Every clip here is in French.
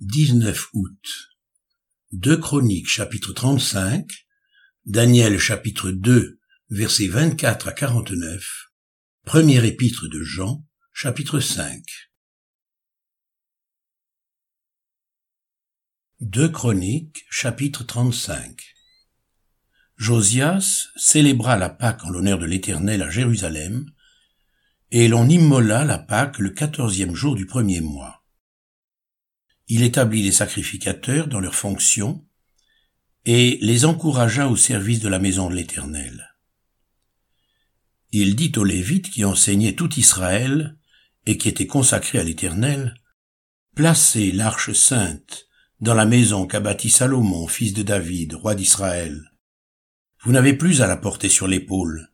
19 août. 2 Chroniques chapitre 35, Daniel chapitre 2 versets 24 à 49, Premier épître de Jean chapitre 5. 2 Chroniques chapitre 35 Josias célébra la Pâque en l'honneur de l'Éternel à Jérusalem, et l'on immola la Pâque le quatorzième jour du premier mois. Il établit les sacrificateurs dans leurs fonctions et les encouragea au service de la maison de l'Éternel. Il dit aux Lévites qui enseignaient tout Israël et qui étaient consacrés à l'Éternel, Placez l'arche sainte dans la maison qu'a bâtie Salomon, fils de David, roi d'Israël. Vous n'avez plus à la porter sur l'épaule.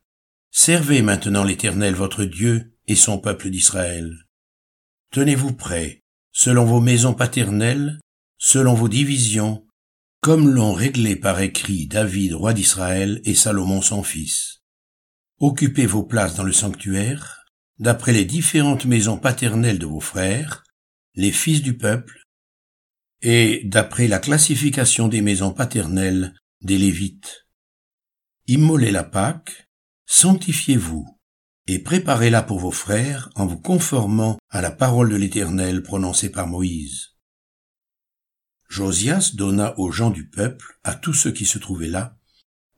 Servez maintenant l'Éternel votre Dieu et son peuple d'Israël. Tenez-vous prêts selon vos maisons paternelles, selon vos divisions, comme l'ont réglé par écrit David, roi d'Israël, et Salomon son fils. Occupez vos places dans le sanctuaire, d'après les différentes maisons paternelles de vos frères, les fils du peuple, et d'après la classification des maisons paternelles des Lévites. Immolez la Pâque, sanctifiez-vous, et préparez-la pour vos frères en vous conformant à la parole de l'Éternel prononcée par Moïse. Josias donna aux gens du peuple, à tous ceux qui se trouvaient là,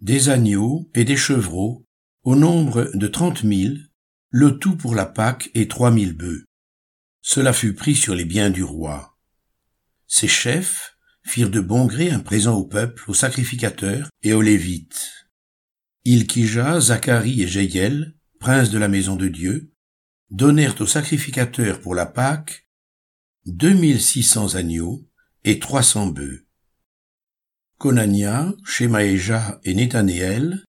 des agneaux et des chevreaux, au nombre de trente mille, le tout pour la Pâque et trois mille bœufs. Cela fut pris sur les biens du roi. Ses chefs firent de bon gré un présent au peuple, aux sacrificateurs et aux Lévites. Ilkija, Zacharie et Jéiel, princes de la maison de Dieu, donnèrent aux sacrificateurs pour la Pâque deux mille six cents agneaux et trois cents bœufs. Konania, Shemaéja et Nethanéel,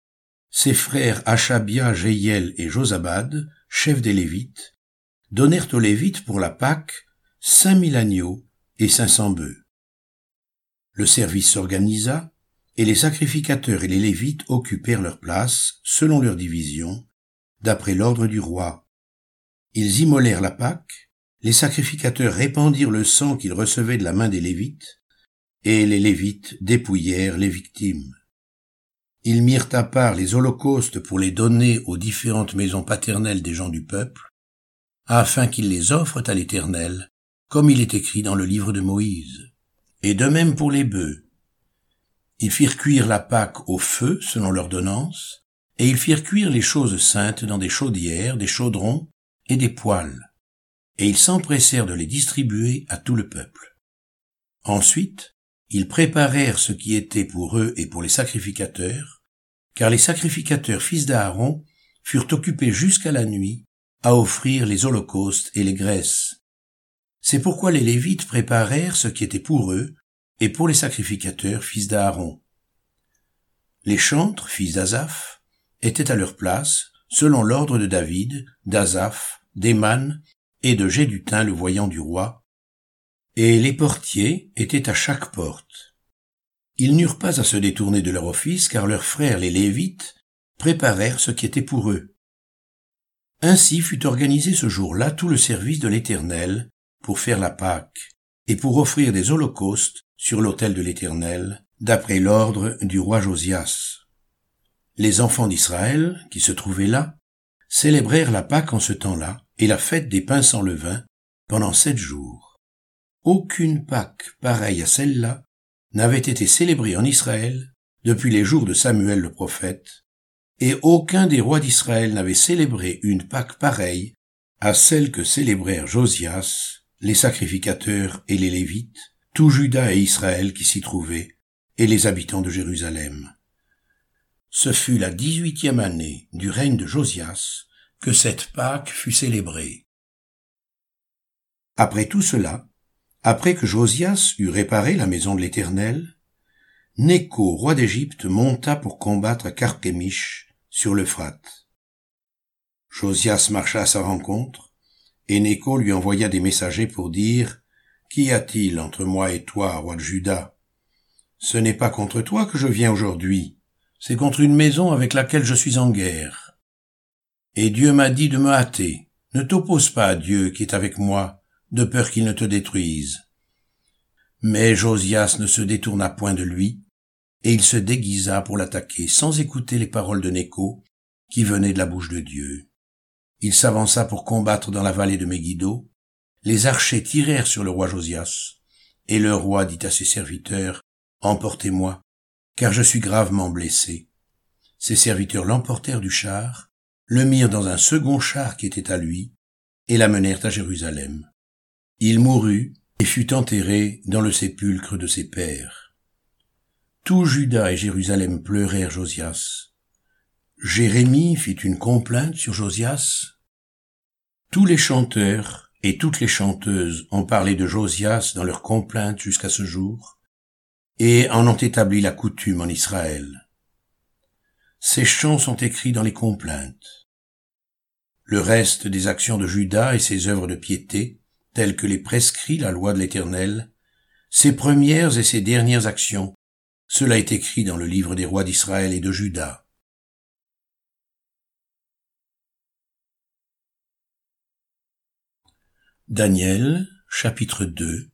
ses frères Achabia, Jéiel et Josabad, chefs des Lévites, donnèrent aux Lévites pour la Pâque cinq mille agneaux et cinq cents bœufs. Le service s'organisa, et les sacrificateurs et les Lévites occupèrent leur place, selon leur division, d'après l'ordre du roi. Ils immolèrent la Pâque, les sacrificateurs répandirent le sang qu'ils recevaient de la main des Lévites, et les Lévites dépouillèrent les victimes. Ils mirent à part les holocaustes pour les donner aux différentes maisons paternelles des gens du peuple, afin qu'ils les offrent à l'Éternel, comme il est écrit dans le livre de Moïse. Et de même pour les bœufs. Ils firent cuire la Pâque au feu selon l'ordonnance, et ils firent cuire les choses saintes dans des chaudières, des chaudrons et des poêles, et ils s'empressèrent de les distribuer à tout le peuple. Ensuite, ils préparèrent ce qui était pour eux et pour les sacrificateurs, car les sacrificateurs fils d'Aaron furent occupés jusqu'à la nuit à offrir les holocaustes et les graisses. C'est pourquoi les Lévites préparèrent ce qui était pour eux et pour les sacrificateurs fils d'Aaron. Les chantres, fils d'Azaph, étaient à leur place, selon l'ordre de David, d'Azaph, d'Eman et de Gédutin le voyant du roi, et les portiers étaient à chaque porte. Ils n'eurent pas à se détourner de leur office, car leurs frères les Lévites préparèrent ce qui était pour eux. Ainsi fut organisé ce jour-là tout le service de l'Éternel pour faire la Pâque et pour offrir des holocaustes sur l'autel de l'Éternel, d'après l'ordre du roi Josias. Les enfants d'Israël, qui se trouvaient là, célébrèrent la Pâque en ce temps-là, et la fête des pains sans levain, pendant sept jours. Aucune Pâque pareille à celle-là n'avait été célébrée en Israël depuis les jours de Samuel le prophète, et aucun des rois d'Israël n'avait célébré une Pâque pareille à celle que célébrèrent Josias, les sacrificateurs et les Lévites, tout Juda et Israël qui s'y trouvaient, et les habitants de Jérusalem. Ce fut la dix-huitième année du règne de Josias que cette Pâque fut célébrée. Après tout cela, après que Josias eut réparé la maison de l'Éternel, Néco, roi d'Égypte, monta pour combattre Carchemish sur l'Euphrate. Josias marcha à sa rencontre, et Néco lui envoya des messagers pour dire Qu'y a-t-il entre moi et toi, roi de Juda? Ce n'est pas contre toi que je viens aujourd'hui, c'est contre une maison avec laquelle je suis en guerre. Et Dieu m'a dit de me hâter. Ne t'oppose pas à Dieu qui est avec moi, de peur qu'il ne te détruise. Mais Josias ne se détourna point de lui, et il se déguisa pour l'attaquer sans écouter les paroles de Nécho, qui venaient de la bouche de Dieu. Il s'avança pour combattre dans la vallée de Megiddo. Les archers tirèrent sur le roi Josias, et le roi dit à ses serviteurs, Emportez-moi, car je suis gravement blessé. Ses serviteurs l'emportèrent du char, le mirent dans un second char qui était à lui, et l'amenèrent à Jérusalem. Il mourut et fut enterré dans le sépulcre de ses pères. Tout Juda et Jérusalem pleurèrent Josias. Jérémie fit une complainte sur Josias. Tous les chanteurs et toutes les chanteuses ont parlé de Josias dans leurs complaintes jusqu'à ce jour, et en ont établi la coutume en Israël. Ces chants sont écrits dans les complaintes. Le reste des actions de Judas et ses œuvres de piété, telles que les prescrit la loi de l'Éternel, ses premières et ses dernières actions, cela est écrit dans le livre des rois d'Israël et de Juda. Daniel, chapitre 2,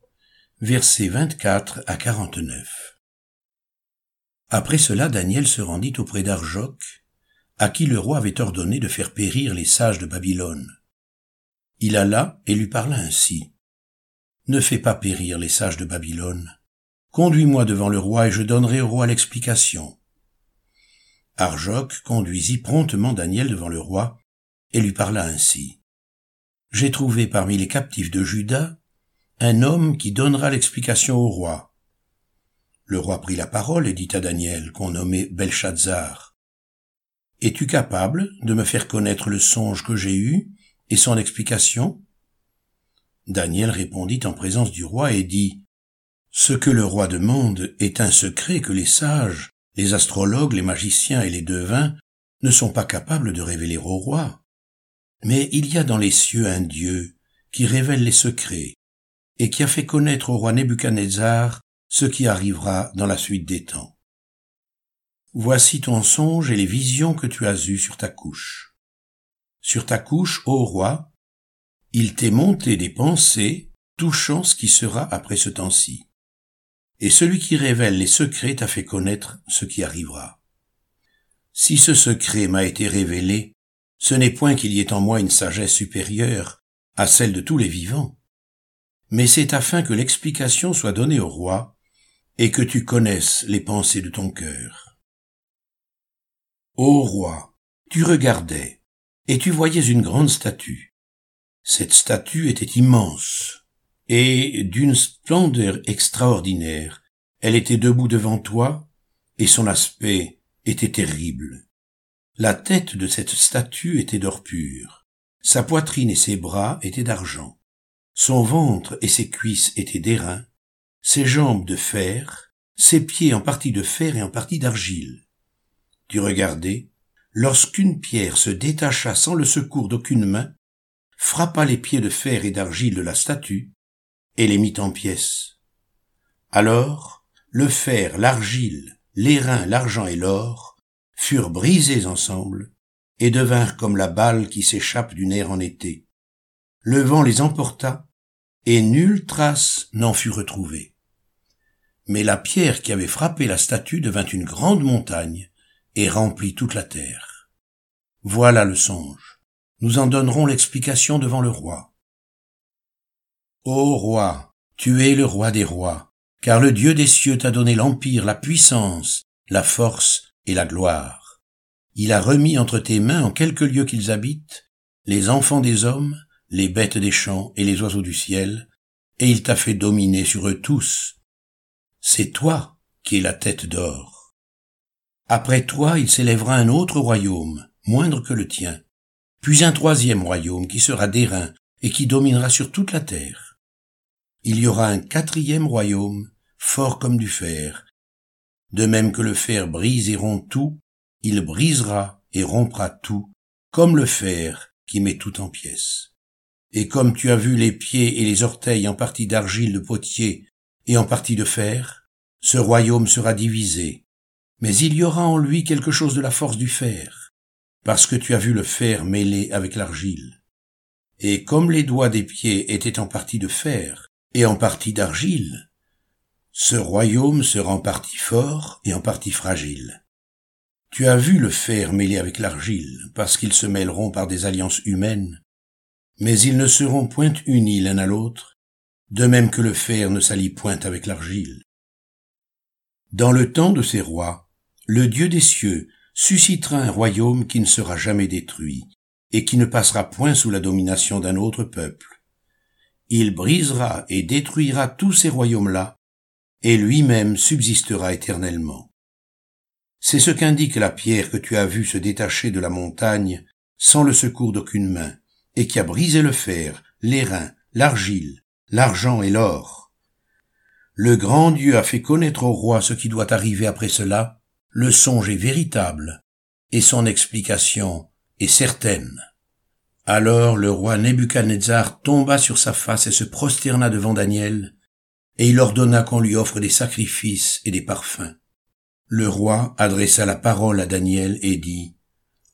versets 24 à 49. Après cela, Daniel se rendit auprès d'Arjoc, à qui le roi avait ordonné de faire périr les sages de Babylone. Il alla et lui parla ainsi. Ne fais pas périr les sages de Babylone. Conduis-moi devant le roi et je donnerai au roi l'explication. Arjoc conduisit promptement Daniel devant le roi et lui parla ainsi. J'ai trouvé parmi les captifs de Juda un homme qui donnera l'explication au roi. Le roi prit la parole et dit à Daniel, qu'on nommait Belshazzar, Es-tu capable de me faire connaître le songe que j'ai eu et son explication? Daniel répondit en présence du roi et dit, Ce que le roi demande est un secret que les sages, les astrologues, les magiciens et les devins ne sont pas capables de révéler au roi. Mais il y a dans les cieux un Dieu qui révèle les secrets et qui a fait connaître au roi Nebuchadnezzar ce qui arrivera dans la suite des temps. Voici ton songe et les visions que tu as eues sur ta couche. Sur ta couche, ô roi, il t'est monté des pensées touchant ce qui sera après ce temps-ci. Et celui qui révèle les secrets t'a fait connaître ce qui arrivera. Si ce secret m'a été révélé, ce n'est point qu'il y ait en moi une sagesse supérieure à celle de tous les vivants, mais c'est afin que l'explication soit donnée au roi et que tu connaisses les pensées de ton cœur. Ô roi, tu regardais, et tu voyais une grande statue. Cette statue était immense, et d'une splendeur extraordinaire. Elle était debout devant toi, et son aspect était terrible. La tête de cette statue était d'or pur, sa poitrine et ses bras étaient d'argent. Son ventre et ses cuisses étaient d'airain, ses jambes de fer, ses pieds en partie de fer et en partie d'argile. Tu regardais, lorsqu'une pierre se détacha sans le secours d'aucune main, frappa les pieds de fer et d'argile de la statue, et les mit en pièces. Alors, le fer, l'argile, l'airain, l'argent et l'or furent brisés ensemble, et devinrent comme la balle qui s'échappe du nerf en été. Le vent les emporta, et nulle trace n'en fut retrouvée. Mais la pierre qui avait frappé la statue devint une grande montagne et remplit toute la terre. Voilà le songe. Nous en donnerons l'explication devant le roi. Ô roi, tu es le roi des rois, car le Dieu des cieux t'a donné l'empire, la puissance, la force et la gloire. Il a remis entre tes mains en quelques lieux qu'ils habitent les enfants des hommes, les bêtes des champs et les oiseaux du ciel, et il t'a fait dominer sur eux tous. C'est toi qui es la tête d'or. Après toi, il s'élèvera un autre royaume, moindre que le tien, puis un troisième royaume qui sera d'airain et qui dominera sur toute la terre. Il y aura un quatrième royaume, fort comme du fer. De même que le fer brise et rompt tout, il brisera et rompra tout, comme le fer qui met tout en pièces. Et comme tu as vu les pieds et les orteils en partie d'argile de potier et en partie de fer, ce royaume sera divisé. Mais il y aura en lui quelque chose de la force du fer, parce que tu as vu le fer mêlé avec l'argile. Et comme les doigts des pieds étaient en partie de fer et en partie d'argile, Ce royaume sera en partie fort et en partie fragile. Tu as vu le fer mêlé avec l'argile, parce qu'ils se mêleront par des alliances humaines, mais ils ne seront point unis l'un à l'autre, de même que le fer ne s'allie point avec l'argile. Dans le temps de ces rois, le Dieu des cieux suscitera un royaume qui ne sera jamais détruit, et qui ne passera point sous la domination d'un autre peuple. Il brisera et détruira tous ces royaumes-là, et lui-même subsistera éternellement. C'est ce qu'indique la pierre que tu as vue se détacher de la montagne sans le secours d'aucune main, et qui a brisé le fer, l'airain, l'argile, l'argent et l'or. Le grand Dieu a fait connaître au roi ce qui doit arriver après cela, le songe est véritable, et son explication est certaine. Alors le roi Nebuchadnezzar tomba sur sa face et se prosterna devant Daniel, et il ordonna qu'on lui offre des sacrifices et des parfums. Le roi adressa la parole à Daniel et dit,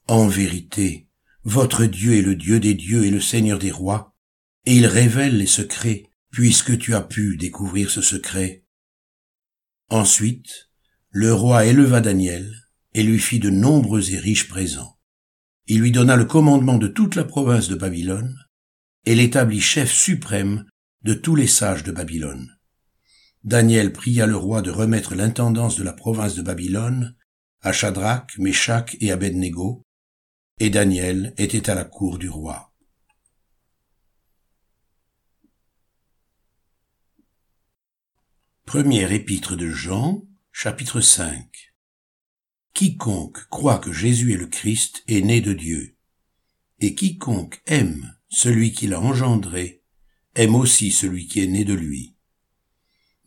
En vérité, votre Dieu est le Dieu des dieux et le Seigneur des rois, et il révèle les secrets, puisque tu as pu découvrir ce secret. Ensuite, le roi éleva Daniel et lui fit de nombreux et riches présents. Il lui donna le commandement de toute la province de Babylone et l'établit chef suprême de tous les sages de Babylone. Daniel pria le roi de remettre l'intendance de la province de Babylone à Shadrach, Meshach et Abednego, et Daniel était à la cour du roi. Première épître de Jean, chapitre 5 Quiconque croit que Jésus est le Christ est né de Dieu, et quiconque aime celui qui l'a engendré aime aussi celui qui est né de lui.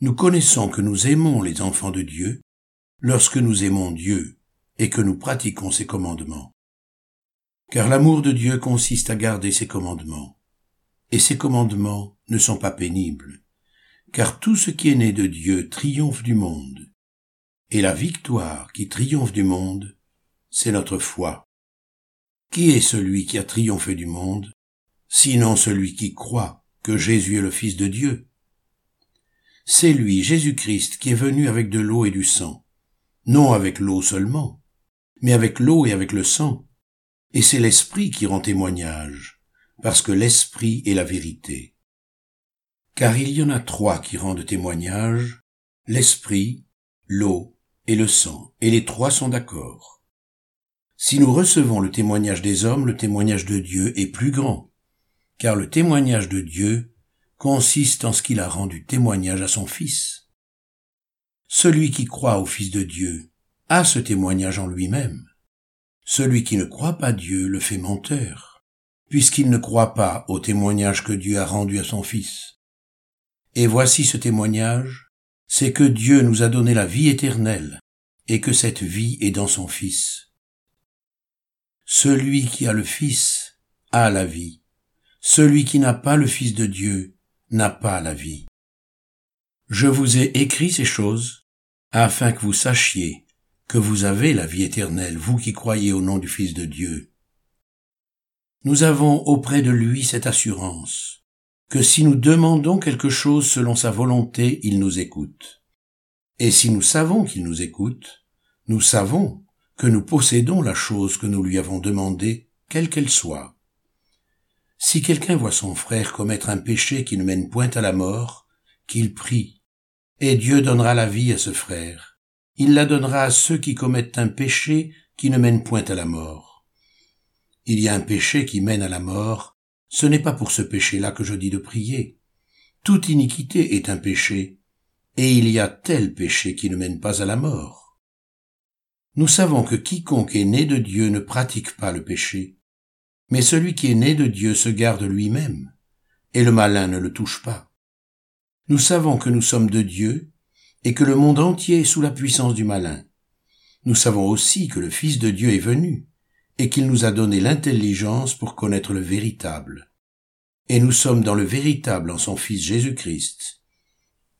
Nous connaissons que nous aimons les enfants de Dieu lorsque nous aimons Dieu et que nous pratiquons ses commandements. Car l'amour de Dieu consiste à garder ses commandements, et ses commandements ne sont pas pénibles, car tout ce qui est né de Dieu triomphe du monde, et la victoire qui triomphe du monde, c'est notre foi. Qui est celui qui a triomphé du monde, sinon celui qui croit que Jésus est le Fils de Dieu? C'est lui, Jésus-Christ, qui est venu avec de l'eau et du sang. Non avec l'eau seulement, mais avec l'eau et avec le sang. Et c'est l'Esprit qui rend témoignage, parce que l'Esprit est la vérité. Car il y en a trois qui rendent témoignage, l'Esprit, l'eau et le sang, et les trois sont d'accord. Si nous recevons le témoignage des hommes, le témoignage de Dieu est plus grand, car le témoignage de Dieu consiste en ce qu'il a rendu témoignage à son Fils. Celui qui croit au Fils de Dieu a ce témoignage en lui-même. Celui qui ne croit pas Dieu le fait menteur, puisqu'il ne croit pas au témoignage que Dieu a rendu à son Fils. Et voici ce témoignage, c'est que Dieu nous a donné la vie éternelle, et que cette vie est dans son Fils. Celui qui a le Fils a la vie. Celui qui n'a pas le Fils de Dieu n'a pas la vie. Je vous ai écrit ces choses afin que vous sachiez que vous avez la vie éternelle, vous qui croyez au nom du Fils de Dieu. Nous avons auprès de lui cette assurance, que si nous demandons quelque chose selon sa volonté, il nous écoute. Et si nous savons qu'il nous écoute, nous savons que nous possédons la chose que nous lui avons demandée, quelle qu'elle soit. Si quelqu'un voit son frère commettre un péché qui ne mène point à la mort, qu'il prie, et Dieu donnera la vie à ce frère. Il la donnera à ceux qui commettent un péché qui ne mène point à la mort. Il y a un péché qui mène à la mort, ce n'est pas pour ce péché-là que je dis de prier. Toute iniquité est un péché, et il y a tel péché qui ne mène pas à la mort. Nous savons que quiconque est né de Dieu ne pratique pas le péché, mais celui qui est né de Dieu se garde lui-même, et le malin ne le touche pas. Nous savons que nous sommes de Dieu, et que le monde entier est sous la puissance du malin. Nous savons aussi que le Fils de Dieu est venu, et qu'il nous a donné l'intelligence pour connaître le véritable. Et nous sommes dans le véritable en son Fils Jésus-Christ.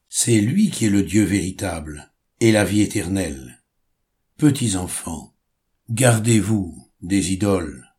C'est lui qui est le Dieu véritable, et la vie éternelle. Petits enfants, gardez-vous des idoles.